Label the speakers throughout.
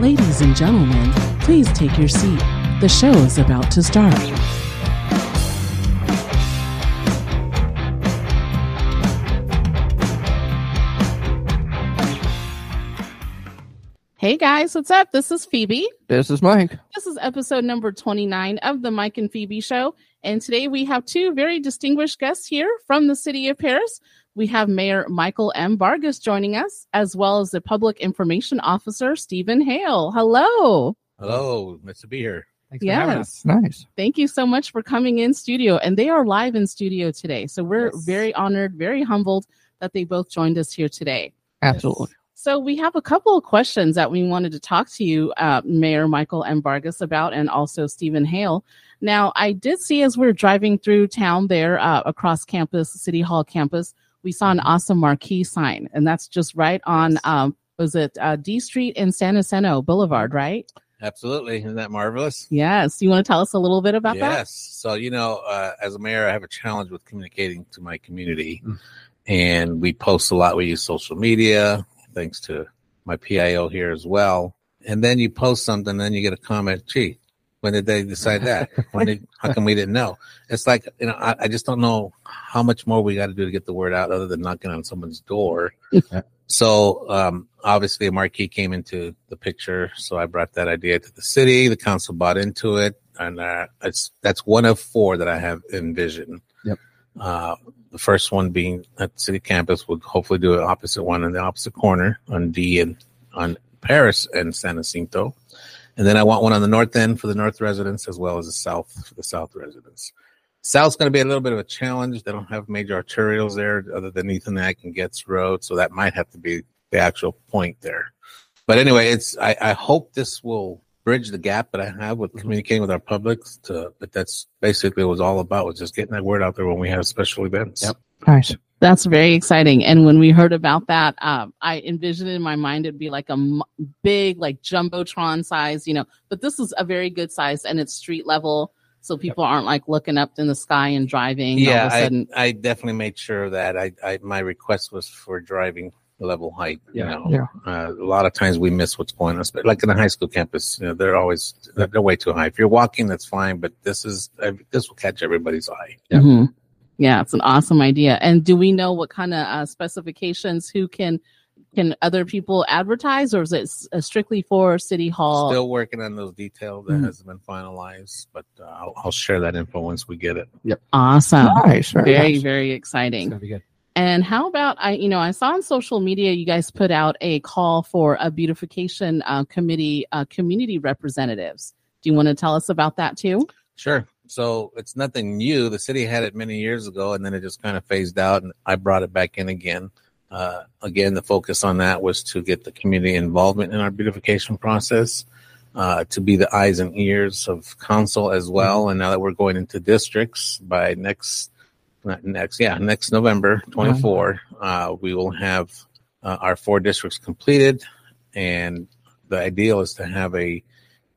Speaker 1: Ladies and gentlemen, please take your seat. The show is about to start. Hey guys, what's up? This is Phoebe.
Speaker 2: This is Mike.
Speaker 1: This is episode number 29 of the Mike and Phoebe show. And today we have two very distinguished guests here from the city of Perris. We have Mayor Michael M. Vargas joining us, as well as the Public Information Officer, Stephen Hale. Hello.
Speaker 3: Hello, nice to be here.
Speaker 4: Thanks for having
Speaker 1: Yes.
Speaker 4: us.
Speaker 2: Nice.
Speaker 1: Thank you so much for coming in studio. And they are live in studio today. So we're
Speaker 4: Yes.
Speaker 1: very honored, very humbled that they both joined us here today.
Speaker 2: Absolutely.
Speaker 1: So we have a couple of questions that we wanted to talk to you, uh, Mayor Michael M. Vargas, about, and also Stephen Hale. Now, I did see as we are driving through town there uh, across campus, City Hall campus, we saw an awesome marquee sign, and that's just right on, um, was it uh, D Street and San Jacinto Boulevard, right?
Speaker 3: Absolutely, isn't that marvelous?
Speaker 1: Yes. You want to tell us a little bit about that?
Speaker 3: yes. So you know, uh, as a mayor, I have a challenge with communicating to my community,
Speaker 4: Mm.
Speaker 3: and we post a lot. We use social media, thanks to my PIO here as well. And then you post something, then you get a comment. Gee, when did they decide that? When did? How come we didn't know? It's like you know, I, I just don't know how much more we got to do to get the word out, other than knocking on someone's door. So um, obviously, a marquee came into the picture. So I brought that idea to the city. The council bought into it, and uh, it's that's one of four that I have envisioned.
Speaker 4: Yep.
Speaker 3: Uh, the first one being at city campus, we'll hopefully do an opposite one in the opposite corner on D and on Perris and San Jacinto. And then I want one on the north end for the north residents as well as the south for the south residents. South's going to be a little bit of a challenge. They don't have major arterials there other than Ethanac and Goetz Road. So that might have to be the actual point there. But anyway, it's, I, I hope this will bridge the gap that I have with mm-hmm. communicating with our public to, but that's basically what it was all about was just getting that word out there when we have special events.
Speaker 4: Yep.
Speaker 2: Nice.
Speaker 1: That's very exciting. And when we heard about that, um, I envisioned in my mind it'd be like a m- big, like jumbotron size, you know. But this is a very good size, and it's street level, so people aren't like looking up in the sky and driving.
Speaker 3: Yeah,
Speaker 1: all of a
Speaker 3: I,
Speaker 1: sudden.
Speaker 3: I definitely made sure of that I, I my request was for driving level height. You
Speaker 4: Yeah.
Speaker 3: know,
Speaker 2: Yeah.
Speaker 3: Uh, a lot of times we miss what's going on, but like in a high school campus, you know, they're always they're, they're way too high. If you're walking, that's fine, but this is uh, this will catch everybody's eye.
Speaker 4: Yeah.
Speaker 1: Mhm. Yeah, it's an awesome idea. And do we know what kind of uh, specifications? Who can can other people advertise, or is it s- uh, strictly for City Hall?
Speaker 3: Still working on those details that
Speaker 1: Mhm.
Speaker 3: hasn't been finalized, but uh, I'll, I'll share that info once we get it. Yep.
Speaker 1: Awesome.
Speaker 2: Nice. Very,
Speaker 1: Very,
Speaker 2: nice.
Speaker 1: very
Speaker 4: It's
Speaker 1: exciting.
Speaker 4: gonna be good.
Speaker 1: And how about I? You know, I saw on social media you guys put out a call for a beautification uh, committee, uh, community representatives. Do you want to tell us about that too?
Speaker 3: Sure. So it's nothing new. The city had it many years ago, and then it just kind of phased out, and I brought it back in again. Uh, again, the focus on that was to get the community involvement in our beautification process, uh, to be the eyes and ears of council as well. And now that we're going into districts by next, not next, yeah, next November 24, uh, we will have uh, our four districts completed, and the ideal is to have a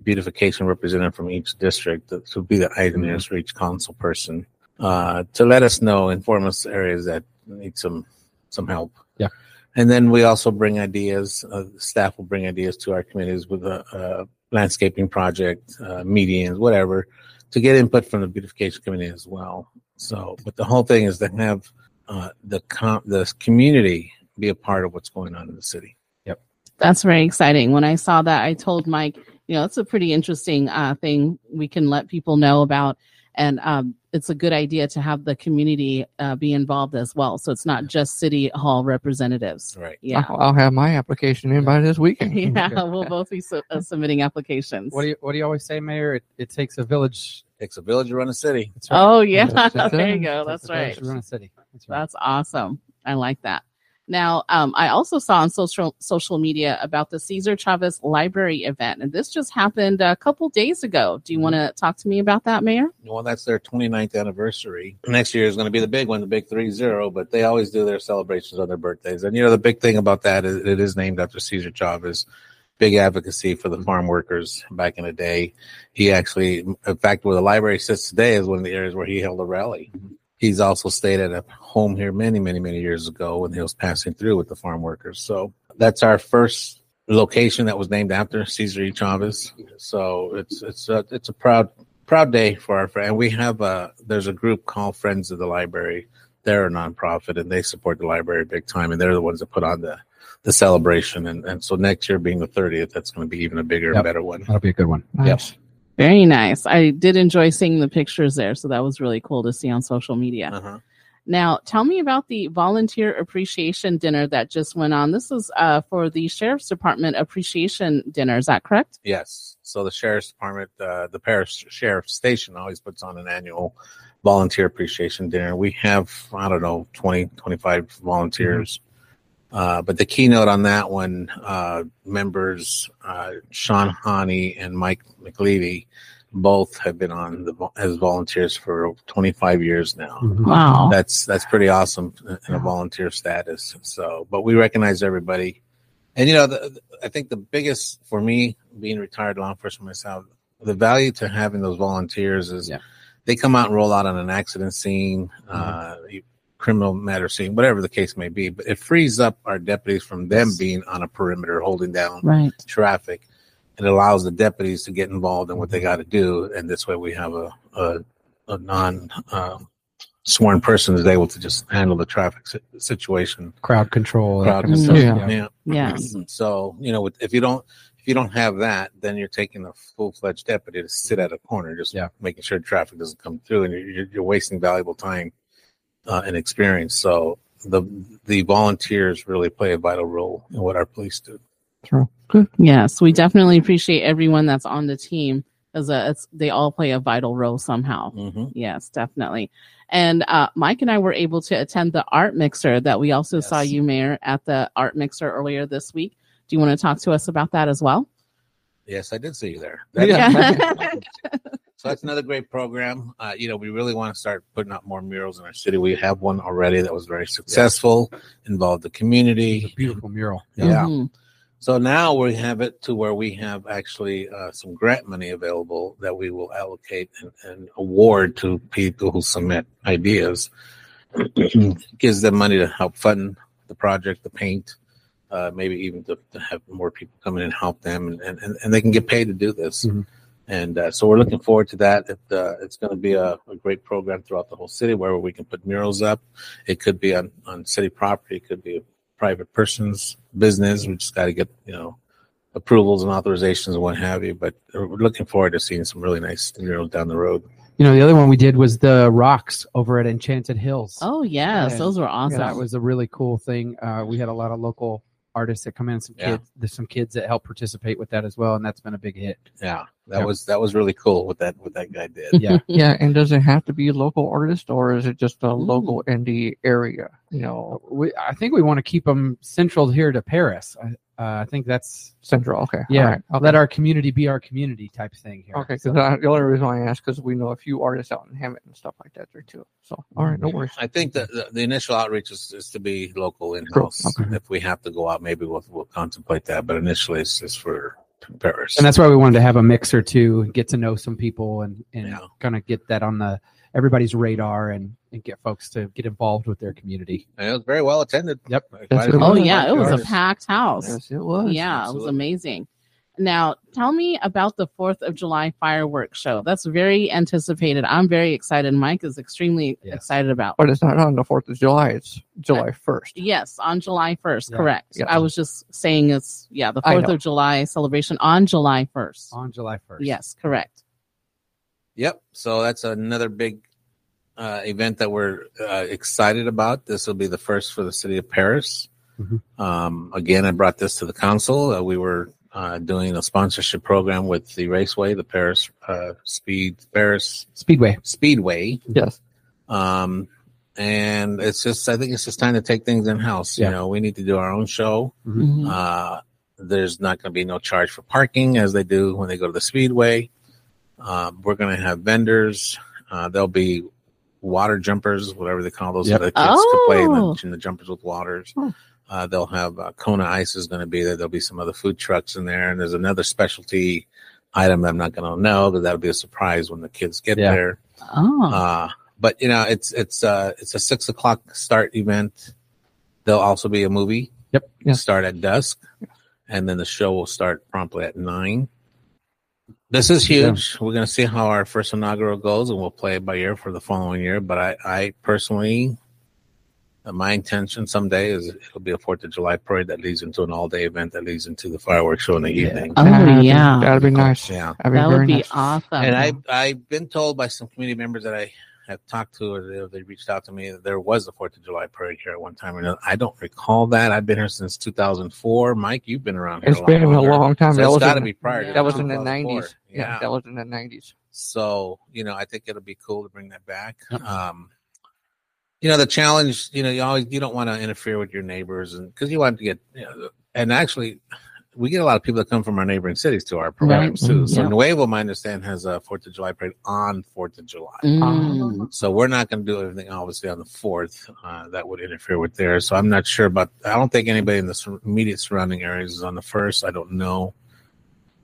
Speaker 3: beautification representative from each district that to be the item
Speaker 4: Mhm.
Speaker 3: for each council person uh, to let us know, inform us areas that need some some help.
Speaker 4: Yeah.
Speaker 3: and then we also bring ideas. Uh, staff will bring ideas to our committees with a, a landscaping project, uh, medians, whatever, to get input from the beautification committee as well. So, but the whole thing is to have uh, the com- the community be a part of what's going on in the city.
Speaker 1: Yep, that's very exciting. When I saw that, I told Mike, you know, it's a pretty interesting uh, thing we can let people know about. And um, it's a good idea to have the community uh, be involved as well. So it's not just city hall representatives.
Speaker 3: Right.
Speaker 1: Yeah.
Speaker 2: I'll, I'll have my application in by this weekend.
Speaker 1: Yeah, we'll both be su- uh, submitting applications.
Speaker 4: What do you What do you always say, Mayor? It, it takes a village.
Speaker 3: It Takes a village to run a city.
Speaker 4: That's right.
Speaker 1: Oh, yeah. There you go. That's
Speaker 4: takes a
Speaker 1: right.
Speaker 4: to run a city. That's right.
Speaker 1: That's awesome. I like that. Now, um, I also saw on social social media about the Cesar Chavez Library event, and this just happened a couple days ago. Do you want to talk to me about that, Mayor?
Speaker 3: Well, that's their 29th anniversary. Next year is going to be the big one, the big 3 0, but they always do their celebrations on their birthdays. And, you know, the big thing about that is it is named after Cesar Chavez. Big advocacy for the farm workers back in the day. He actually, in fact, where the library sits today is one of the areas where he held a rally. He's also stayed at a home here many, many, many years ago when he was passing through with the farm workers. So that's our first location that was named after Cesar E. Chavez. So it's it's a it's a proud proud day for our friend. And we have a there's a group called Friends of the Library. They're a nonprofit and they support the library big time. And they're the ones that put on the the celebration. And and so next year being the 30th, that's going to be even a bigger
Speaker 4: Yep.
Speaker 3: better one.
Speaker 4: That'll be a good one.
Speaker 2: Nice.
Speaker 1: Very nice. I did enjoy seeing the pictures there, so that was really cool to see on social media.
Speaker 3: Uh-huh.
Speaker 1: Now, tell me about the volunteer appreciation dinner that just went on. This is uh, for the Sheriff's Department appreciation dinner. Is that correct?
Speaker 3: Yes. So the sheriff's department, uh, the Perris sheriff's station always puts on an annual volunteer appreciation dinner. We have, I don't know, 20, 25 volunteers. Uh, but the keynote on that one, uh, members, uh, Sean Honey and Mike McLeavy both have been on the, as volunteers for 25 years now.
Speaker 4: Mhm.
Speaker 1: Wow.
Speaker 3: That's that's pretty awesome in a volunteer status. So, but we recognize everybody, and you know, the, the- I think the biggest for me being retired law enforcement myself, the value to having those volunteers is
Speaker 4: Yeah.
Speaker 3: they come out and roll out on an accident scene, uh, criminal matter scene, whatever the case may be. But it frees up our deputies from them being on a perimeter holding down
Speaker 1: Right.
Speaker 3: traffic. It allows the deputies to get involved in what they got to do, and this way we have a a, a non uh, sworn person is able to just handle the traffic si- situation.
Speaker 4: Crowd control.
Speaker 3: Crowd
Speaker 4: kind
Speaker 1: control.
Speaker 4: stuff.
Speaker 2: Yeah.
Speaker 3: Yeah.
Speaker 1: Yes.
Speaker 3: So you know, if you don't if you don't have that, then you're taking a full fledged deputy to sit at a corner, just
Speaker 4: Yeah.
Speaker 3: making sure traffic doesn't come through, and you're, you're wasting valuable time uh, and experience. So the the volunteers really play a vital role in what our police do.
Speaker 2: True.
Speaker 1: Yes, we definitely appreciate everyone that's on the team because uh, it's, they all play a vital role somehow.
Speaker 3: Mm-hmm.
Speaker 1: Yes, definitely. And uh, Mike and I were able to attend the art mixer that we also saw you, Mayor, at the art mixer earlier this week. Do you want to talk to us about that as well?
Speaker 3: Yes, I did see you there.
Speaker 1: Yeah.
Speaker 3: so that's another great program. Uh, you know, we really want to start putting up more murals in our city. We have one already that was very successful, involved the
Speaker 4: It's a
Speaker 3: community.
Speaker 4: beautiful mural.
Speaker 3: Yeah.
Speaker 1: Mhm.
Speaker 3: So now we have it to where we have actually uh, some grant money available that we will allocate and, and award to people who submit ideas. Gives them money to help fund the project, the paint, uh, maybe even to, to have more people come in and help them, and, and, and- and they can get paid to do this.
Speaker 4: Mhm.
Speaker 3: And uh, so we're looking forward to that. It, uh, it's going to be a, a great program throughout the whole city where we can put murals up. It could be on, on city property, it could be a private person's business. We just got to get, you know, approvals and authorizations and what have you. But we're looking forward to seeing some really nice murals down the road.
Speaker 4: You know, the other one we did was the rocks over at Enchanted Hills.
Speaker 1: Oh, yes,
Speaker 4: Yeah.
Speaker 1: those were awesome.
Speaker 4: That was a really cool thing. Uh, we had a lot of local artists that come in, some
Speaker 3: Yeah.
Speaker 4: kids, there's some kids that help participate with that as well, and that's been a big hit.
Speaker 3: Yeah, that
Speaker 4: Yeah.
Speaker 3: was that was really cool what that what that guy did.
Speaker 4: Yeah,
Speaker 2: Yeah, and does it have to be a local artist or is it just a
Speaker 1: Mm.
Speaker 2: local indie area? You know,
Speaker 4: we, I think we want to keep them central here to Perris. I, uh, I think that's
Speaker 2: central. Okay.
Speaker 4: yeah.
Speaker 2: All right. Okay.
Speaker 4: Let our community be our community type thing here.
Speaker 2: Okay,
Speaker 4: So-
Speaker 2: because the only reason why I ask because we know a few artists out in Hammond and stuff like that there too. So, all right, no worries.
Speaker 3: I think that the, the initial outreach is, is to be local in house.
Speaker 2: Okay.
Speaker 3: If we have to go out, maybe we'll we'll contemplate that. But initially, it's just for Perris.
Speaker 4: and that's why we wanted to have a mixer too, and get to know some people and and
Speaker 3: Yeah.
Speaker 4: kind of get that on the everybody's radar and and get folks to get involved with their community.
Speaker 3: And it was very well attended.
Speaker 4: Yep.
Speaker 3: Quite
Speaker 2: That's
Speaker 3: a few
Speaker 2: what
Speaker 1: oh, yeah, it was a packed house.
Speaker 2: Yes, it was.
Speaker 1: Yeah, it was amazing. Now, tell me about the 4th of July fireworks show. That's very anticipated. I'm very excited. Mike is extremely
Speaker 4: Yes.
Speaker 1: excited about.
Speaker 2: But it's not on the Fourth of July. It's July uh, first.
Speaker 1: Yes, on July 1st,
Speaker 4: Yeah.
Speaker 1: correct.
Speaker 2: Yeah.
Speaker 1: I was just saying it's, yeah, the 4th of July celebration on July 1st.
Speaker 4: On July first.
Speaker 1: Yes, correct.
Speaker 3: Yep. So that's another big uh, event that we're uh, excited about. This will be the first for the city of Perris.
Speaker 4: Mhm.
Speaker 3: Um, again, I brought this to the council. Uh, we were uh, doing a sponsorship program with the Raceway, the Perris uh, Speed Perris
Speaker 4: Speedway.
Speaker 3: Speedway,
Speaker 2: Yes.
Speaker 3: um, and it's just I think it's just time to take things in house.
Speaker 4: Yeah.
Speaker 3: You know, we need to do our own show.
Speaker 1: Mhm.
Speaker 3: Uh, there's not going to be no charge for parking as they do when they go to the speedway. Um, we're going to have vendors. Uh, there'll be water jumpers, whatever they call those,
Speaker 4: Yep.
Speaker 3: so the kids can play in
Speaker 1: Oh.
Speaker 3: the, in the jumpers with waters.
Speaker 2: Hmm.
Speaker 3: Uh, they'll have uh, Kona Ice is going to be there. There'll be some other food trucks in there, and there's another specialty item that I'm not going to know, but that'll be a surprise when the kids get
Speaker 4: Yeah.
Speaker 3: there.
Speaker 1: Oh,
Speaker 3: Uh, but you know, it's it's uh it's a six o'clock start event. There'll also be a movie.
Speaker 4: Yep.
Speaker 2: Yeah.
Speaker 3: Start at dusk, and then the show will start promptly at nine. This is huge. We're going to see how our first inaugural goes, and we'll play it by ear for the following year. But I, I personally, uh, my intention someday is it'll be a Fourth of July parade that leads into an all-day event that leads into the fireworks show in the
Speaker 4: Yeah.
Speaker 3: evening.
Speaker 1: Oh,
Speaker 2: That'd be-
Speaker 1: yeah.
Speaker 2: That'd be nice.
Speaker 3: Yeah.
Speaker 2: That'd be
Speaker 1: that would be
Speaker 2: nice.
Speaker 1: awesome.
Speaker 3: And I I've been told by some community members that I have talked to, or they, they reached out to me, that there was a Fourth of July parade here at one time. And I don't recall that. I've been here since 2004. Mike, you've been around here.
Speaker 2: It's been a long time.
Speaker 3: So
Speaker 2: that
Speaker 3: it's
Speaker 2: was
Speaker 3: got to
Speaker 2: in-
Speaker 3: be prior. to
Speaker 2: That was in the nineties. Yeah.
Speaker 3: Yeah.
Speaker 2: that was in the nineties.
Speaker 3: So you know, I think it'll be cool to bring that back.
Speaker 4: Yep.
Speaker 3: Um, you know, the challenge. You know, you always you don't want to interfere with your neighbors, and because you want to get. You know, and actually, we get a lot of people that come from our neighboring cities to our programs too. So
Speaker 1: Yep.
Speaker 3: Nuevo, my understand, has a Fourth of July parade on Fourth of July.
Speaker 1: Mm.
Speaker 3: So we're not going to do everything obviously on the fourth. Uh, that would interfere with theirs. So I'm not sure about. I don't think anybody in the immediate surrounding areas is on the first. I don't know,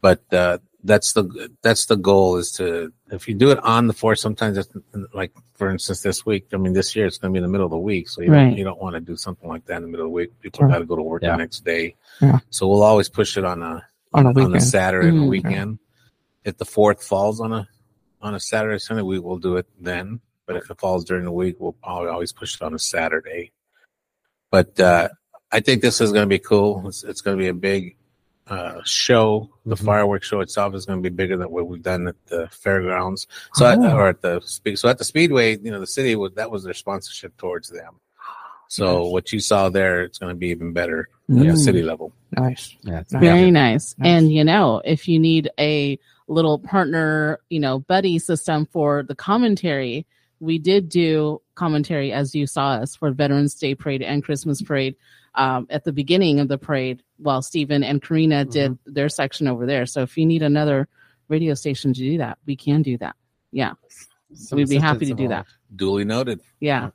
Speaker 3: but uh, that's the that's the goal is to if you do it on the fourth. Sometimes it's like for instance this week. I mean this year it's going to be in the middle of the week, so you
Speaker 1: Right.
Speaker 3: don't, you don't want to do something like that in the middle of the week. People
Speaker 2: Sure.
Speaker 3: got to go to work
Speaker 4: Yeah.
Speaker 3: the next day.
Speaker 2: Yeah.
Speaker 3: So we'll always push it on a
Speaker 2: On a
Speaker 3: on a. Saturday and a
Speaker 1: Mm.
Speaker 3: weekend. If the fourth falls on a on a Saturday Sunday, we will do it then. But if it falls during the week, we'll probably always push it on a Saturday. But uh, I think this is going to be cool. It's, it's going to be a big uh, show. The
Speaker 4: Mhm.
Speaker 3: fireworks show itself is going to be bigger than what we've done at the fairgrounds. So at,
Speaker 2: Oh.
Speaker 3: or at the speed. So at the speedway, you know, the city was that was their sponsorship towards them. So
Speaker 2: Nice.
Speaker 3: what you saw there, it's going to be even better at the
Speaker 1: Mm.
Speaker 3: city level.
Speaker 2: Nice.
Speaker 4: Yeah, it's
Speaker 2: Nice.
Speaker 1: Very nice.
Speaker 2: Nice.
Speaker 1: And you know, if you need a little partner, you know, buddy system for the commentary, we did do commentary as you saw us for Veterans Day Parade and Christmas Parade um, at the beginning of the parade, while Stephen and Karina did mm-hmm. their section over there. So if you need another radio station to do that, we can do that. Yeah,
Speaker 4: Some
Speaker 1: we'd be happy to do that.
Speaker 4: involved.
Speaker 3: Duly noted.
Speaker 1: Yeah.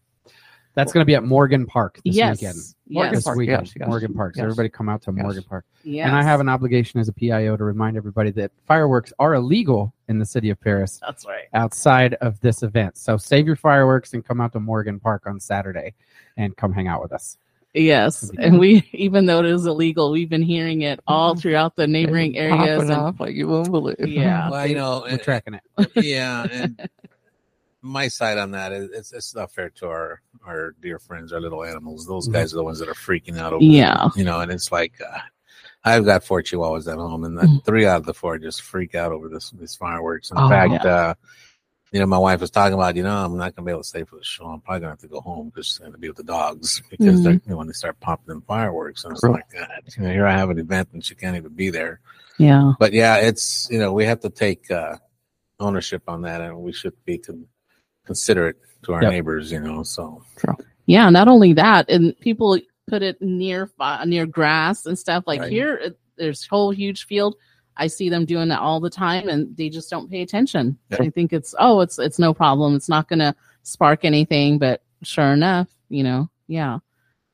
Speaker 4: That's going to be at Morgan Park this
Speaker 1: yes.
Speaker 4: weekend.
Speaker 2: Morgan
Speaker 1: Yes.
Speaker 2: Park,
Speaker 4: weekend,
Speaker 2: yes, yes,
Speaker 4: Morgan Park. So
Speaker 2: yes.
Speaker 4: everybody come out to
Speaker 2: Yes.
Speaker 4: Morgan Park.
Speaker 1: Yes.
Speaker 4: And I have an obligation as a PIO to remind everybody that fireworks are illegal in the city of Perris
Speaker 1: That's right.
Speaker 4: outside of this event. So save your fireworks and come out to Morgan Park on Saturday and come hang out with us.
Speaker 1: Yes,
Speaker 4: That'd
Speaker 1: and we even though it is illegal, we've been hearing it all
Speaker 2: Mhm.
Speaker 1: throughout the neighboring areas.
Speaker 2: Popping
Speaker 1: And,
Speaker 2: off like you won't believe.
Speaker 1: Yeah.
Speaker 3: Well, you know,
Speaker 4: We're tracking it.
Speaker 3: yeah, and my side on that is it's, it's not fair to our our dear friends, our little animals. Those
Speaker 4: Mhm.
Speaker 3: guys are the ones that are freaking out over.
Speaker 1: Yeah.
Speaker 3: you know, and it's like uh, I've got four chihuahuas at home, and the
Speaker 1: Mm.
Speaker 3: three out of the four just freak out over this these fireworks. In
Speaker 2: Oh,
Speaker 3: fact, uh, you know, my wife was talking about, you know, I'm not gonna be able to stay for the show. I'm probably gonna have to go home because she's gonna be with the dogs because
Speaker 1: Mhm.
Speaker 3: they're, you know, when they start popping them fireworks, and it's like, God, you know, here I have an event and she can't even be there
Speaker 1: yeah,
Speaker 3: but yeah, it's you know we have to take uh, ownership on that, and we should be con- considerate to our
Speaker 4: Yep.
Speaker 3: neighbors. You know, so True.
Speaker 1: yeah. Not only that, and people put it near fi- near grass and stuff. Like
Speaker 3: Right.
Speaker 1: here, there's whole huge field. I see them doing that all the time, and they just don't pay attention.
Speaker 3: Yeah.
Speaker 1: I think it's oh, it's it's no problem. It's not going to spark anything. But sure enough, you know, yeah.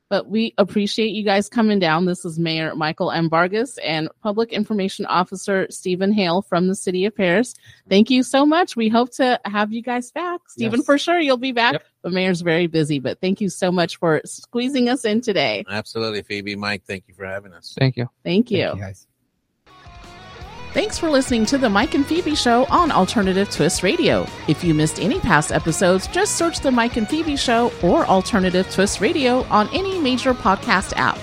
Speaker 1: But we appreciate you guys coming down. This is Mayor Michael M. Vargas and Public Information Officer Stephen Hale from the City of Perris. Thank you so much. We hope to have you guys back. Stephen,
Speaker 4: Yes.
Speaker 1: for sure, you'll be back.
Speaker 4: Yep.
Speaker 1: The mayor's very busy, but thank you so much for squeezing us in today.
Speaker 3: absolutely, Phoebe, Mike, thank you for having us.
Speaker 2: Thank you.
Speaker 1: Thank you.
Speaker 4: Thank you guys.
Speaker 1: Thanks for listening to the Mike and Phoebe Show on Alternative Twist Radio. If you missed any past episodes, just search the Mike and Phoebe Show or Alternative Twist Radio on any major podcast app.